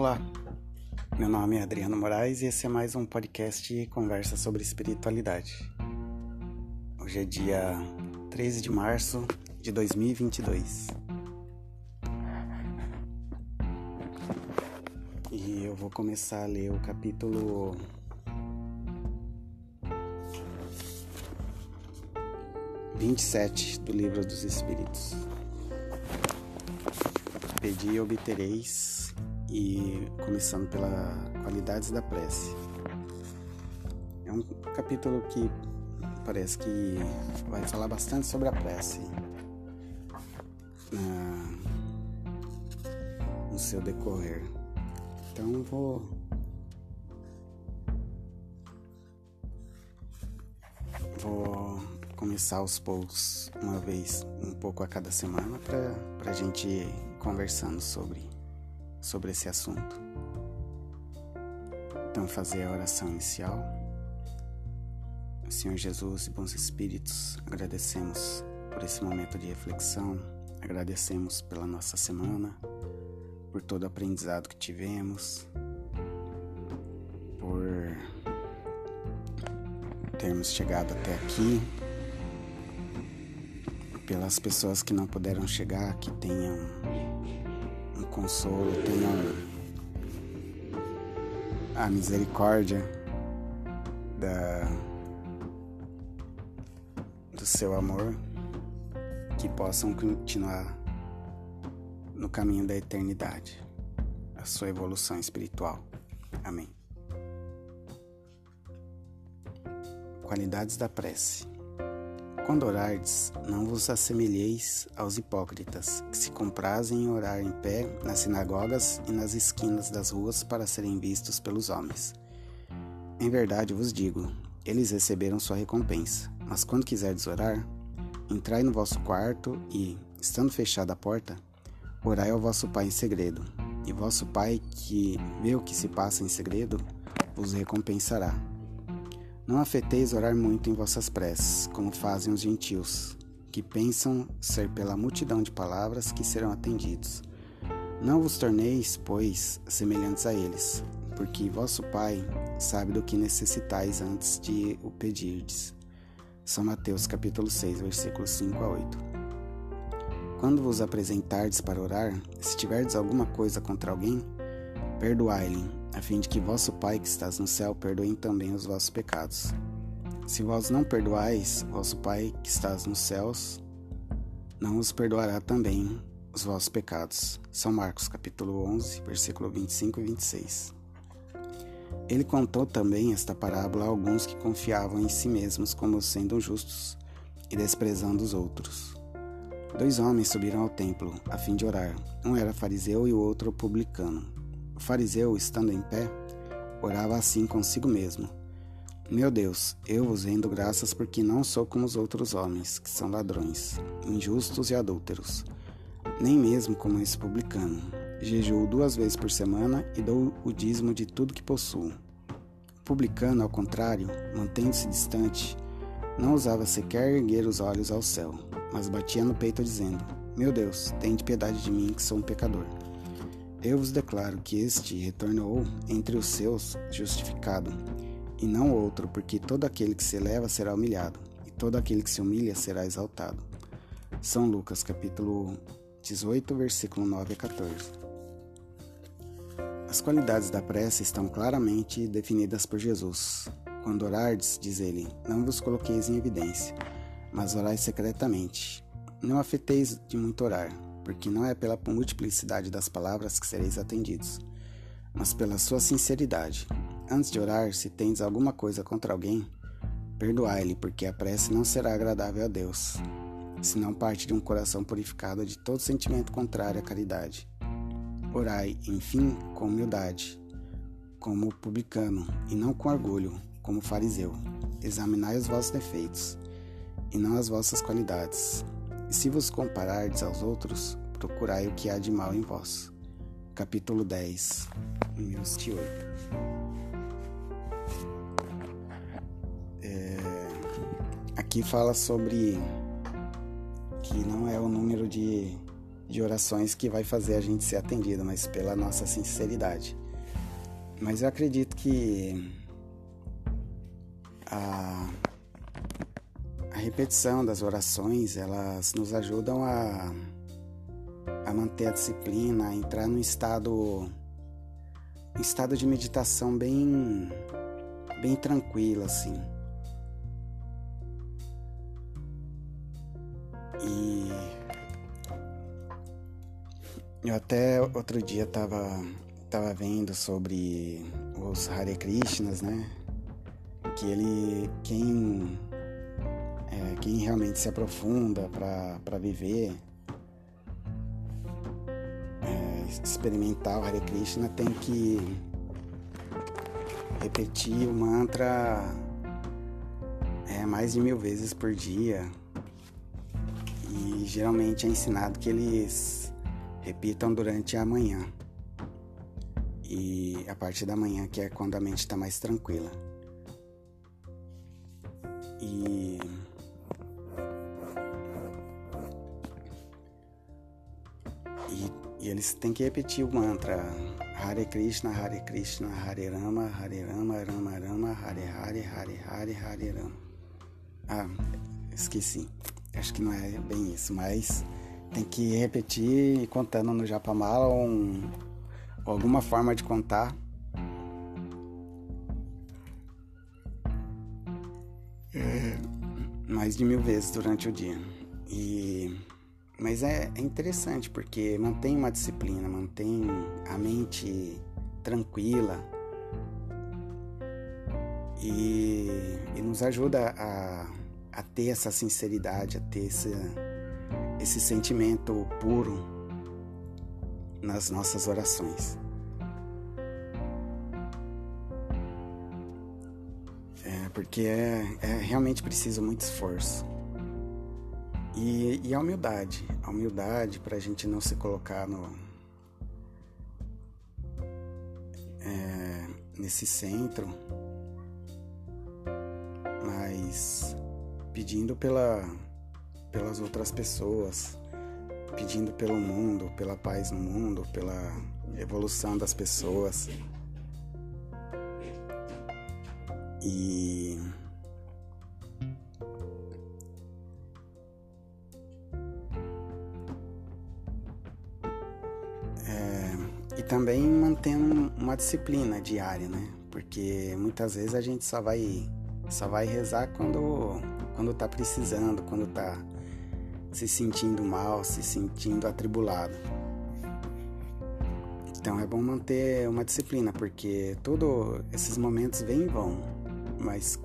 Olá, meu nome é Adriano Moraes e esse é mais um podcast Conversa sobre Espiritualidade. Hoje é dia 13 de março de 2022 e eu vou começar a ler o capítulo vinte e sete do Livro dos Espíritos. Pedi e obtereis, e começando pela qualidades da prece. É um capítulo que parece que vai falar bastante sobre a prece no seu decorrer. Então vou vou começar aos poucos, uma vez, um pouco a cada semana, para a gente ir conversando sobre, sobre esse assunto. Então, fazer a oração inicial. Senhor Jesus e bons espíritos, agradecemos por esse momento de reflexão, agradecemos pela nossa semana, por todo o aprendizado que tivemos, por termos chegado até aqui pelas pessoas que não puderam chegar, que tenham consolo, tenham a misericórdia da, do seu amor, que possam continuar no caminho da eternidade, a sua evolução espiritual. Amém. Qualidades da prece. Quando orardes, não vos assemelheis aos hipócritas, que se comprazem em orar em pé nas sinagogas e nas esquinas das ruas para serem vistos pelos homens. Em verdade vos digo, eles receberam sua recompensa. Mas quando quiserdes orar, entrai no vosso quarto e, estando fechada a porta, orai ao vosso Pai em segredo. E vosso Pai, que vê o que se passa em segredo, vos recompensará. Não afeteis orar muito em vossas preces, como fazem os gentios, que pensam ser pela multidão de palavras que serão atendidos. Não vos torneis, pois, semelhantes a eles, porque vosso Pai sabe do que necessitais antes de o pedirdes. São Mateus capítulo 6, versículos 5 a 8. Quando vos apresentardes para orar, se tiverdes alguma coisa contra alguém, perdoai-lhe a fim de que vosso Pai que estás no céu perdoe também os vossos pecados. Se vós não perdoais, vosso Pai que estás nos céus não os perdoará também os vossos pecados. São Marcos capítulo 11, versículo 25 e 26. Ele contou também esta parábola a alguns que confiavam em si mesmos como sendo justos e desprezando os outros. Dois homens subiram ao templo a fim de orar. Um era fariseu e o outro publicano. O fariseu, estando em pé, orava assim consigo mesmo: Meu Deus, eu vos rendo graças porque não sou como os outros homens, que são ladrões, injustos e adúlteros, nem mesmo como esse publicano. Jejuo duas vezes por semana e dou o dízimo de tudo que possuo. O publicano, ao contrário, mantendo-se distante, não ousava sequer erguer os olhos ao céu, mas batia no peito dizendo: Meu Deus, tem de piedade de mim que sou um pecador. Eu vos declaro que este retornou entre os seus justificado, e não outro, porque todo aquele que se eleva será humilhado, e todo aquele que se humilha será exaltado. São Lucas, capítulo 18, versículo 9 a 14. As qualidades da prece estão claramente definidas por Jesus. Quando orardes, diz ele, não vos coloqueis em evidência, mas orai secretamente. Não afeteis de muito orar, porque não é pela multiplicidade das palavras que sereis atendidos, mas pela sua sinceridade. Antes de orar, se tendes alguma coisa contra alguém, perdoai-lhe, porque a prece não será agradável a Deus, se não parte de um coração purificado de todo sentimento contrário à caridade. Orai, enfim, com humildade, como publicano, e não com orgulho, como fariseu. Examinai os vossos defeitos, e não as vossas qualidades e se vos comparardes aos outros, procurai o que há de mal em vós. Capítulo 10, 108. É, aqui fala sobre que não é o número de de orações que vai fazer a gente ser atendido, mas pela nossa sinceridade. Mas eu acredito que a, a repetição das orações, elas nos ajudam a, a manter a disciplina, a entrar num estado um estado de meditação bem bem tranquilo assim. E eu até outro dia tava tava vendo sobre os Hare Krishnas, né? Que ele quem é, quem realmente se aprofunda para viver experimentar o Hare Krishna tem que repetir o mantra é, mais de mil vezes por dia. E geralmente é ensinado que eles repitam durante a manhã. E a partir da manhã que é quando a mente está mais tranquila. E eles têm que repetir o mantra Hare Krishna, Hare Krishna, Hare Rama, Hare Rama, Rama Rama, Hare Hare, Hare Hare, Hare Rama. Ah, esqueci. Acho que não é bem isso, mas tem que repetir contando no Japamala ou, um, alguma forma de contar. É, mais de mil vezes durante o dia. E mas é, é, interessante porque mantém uma disciplina, mantém a mente tranquila e, e nos ajuda a, a ter essa sinceridade, a ter esse, esse sentimento puro nas nossas orações. É, porque é, é realmente preciso muito esforço. E, e a humildade, a humildade para a gente não se colocar no é, nesse centro, mas pedindo pela, pelas outras pessoas, pedindo pelo mundo, pela paz no mundo, pela evolução das pessoas. E E também mantendo uma disciplina diária, né? Porque muitas vezes a gente só vai só vai rezar quando quando tá precisando, quando tá se sentindo mal, se sentindo atribulado. Então é bom manter uma disciplina, porque todos esses momentos vêm e vão. Mas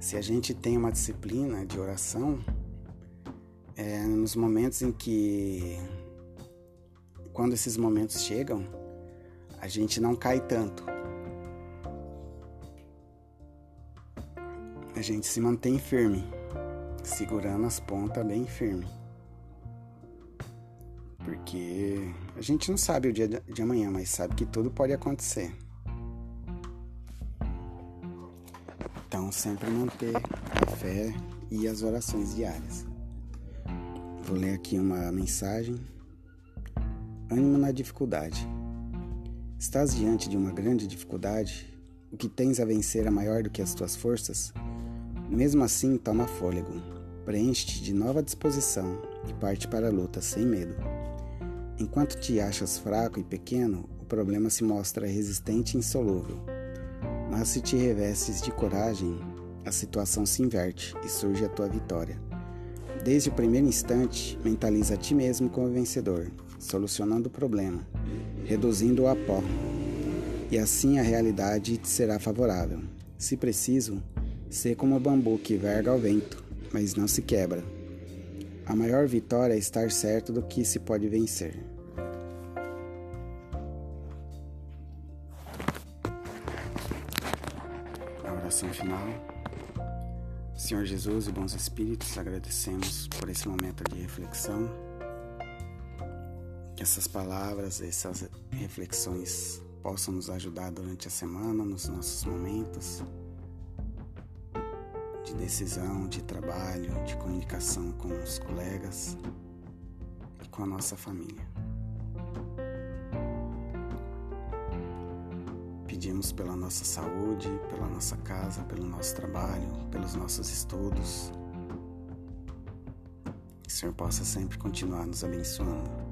se a gente tem uma disciplina de oração, é nos momentos em que quando esses momentos chegam, a gente não cai tanto. A gente se mantém firme, segurando as pontas bem firme. Porque a gente não sabe o dia de amanhã, mas sabe que tudo pode acontecer. Então, sempre manter a fé e as orações diárias. Vou ler aqui uma mensagem ânimo na dificuldade. Estás diante de uma grande dificuldade? O que tens a vencer é maior do que as tuas forças? Mesmo assim, toma fôlego, preenche-te de nova disposição e parte para a luta sem medo. Enquanto te achas fraco e pequeno, o problema se mostra resistente e insolúvel. Mas se te revestes de coragem, a situação se inverte e surge a tua vitória. Desde o primeiro instante, mentaliza a ti mesmo como vencedor solucionando o problema, reduzindo-o a pó. E assim a realidade te será favorável. Se preciso, ser como o bambu que verga ao vento, mas não se quebra. A maior vitória é estar certo do que se pode vencer. A oração final. Senhor Jesus e bons espíritos, agradecemos por esse momento de reflexão essas palavras, essas reflexões possam nos ajudar durante a semana, nos nossos momentos de decisão, de trabalho, de comunicação com os colegas, com a nossa família. Pedimos pela nossa saúde, pela nossa casa, pelo nosso trabalho, pelos nossos estudos. Que o Senhor possa sempre continuar nos abençoando.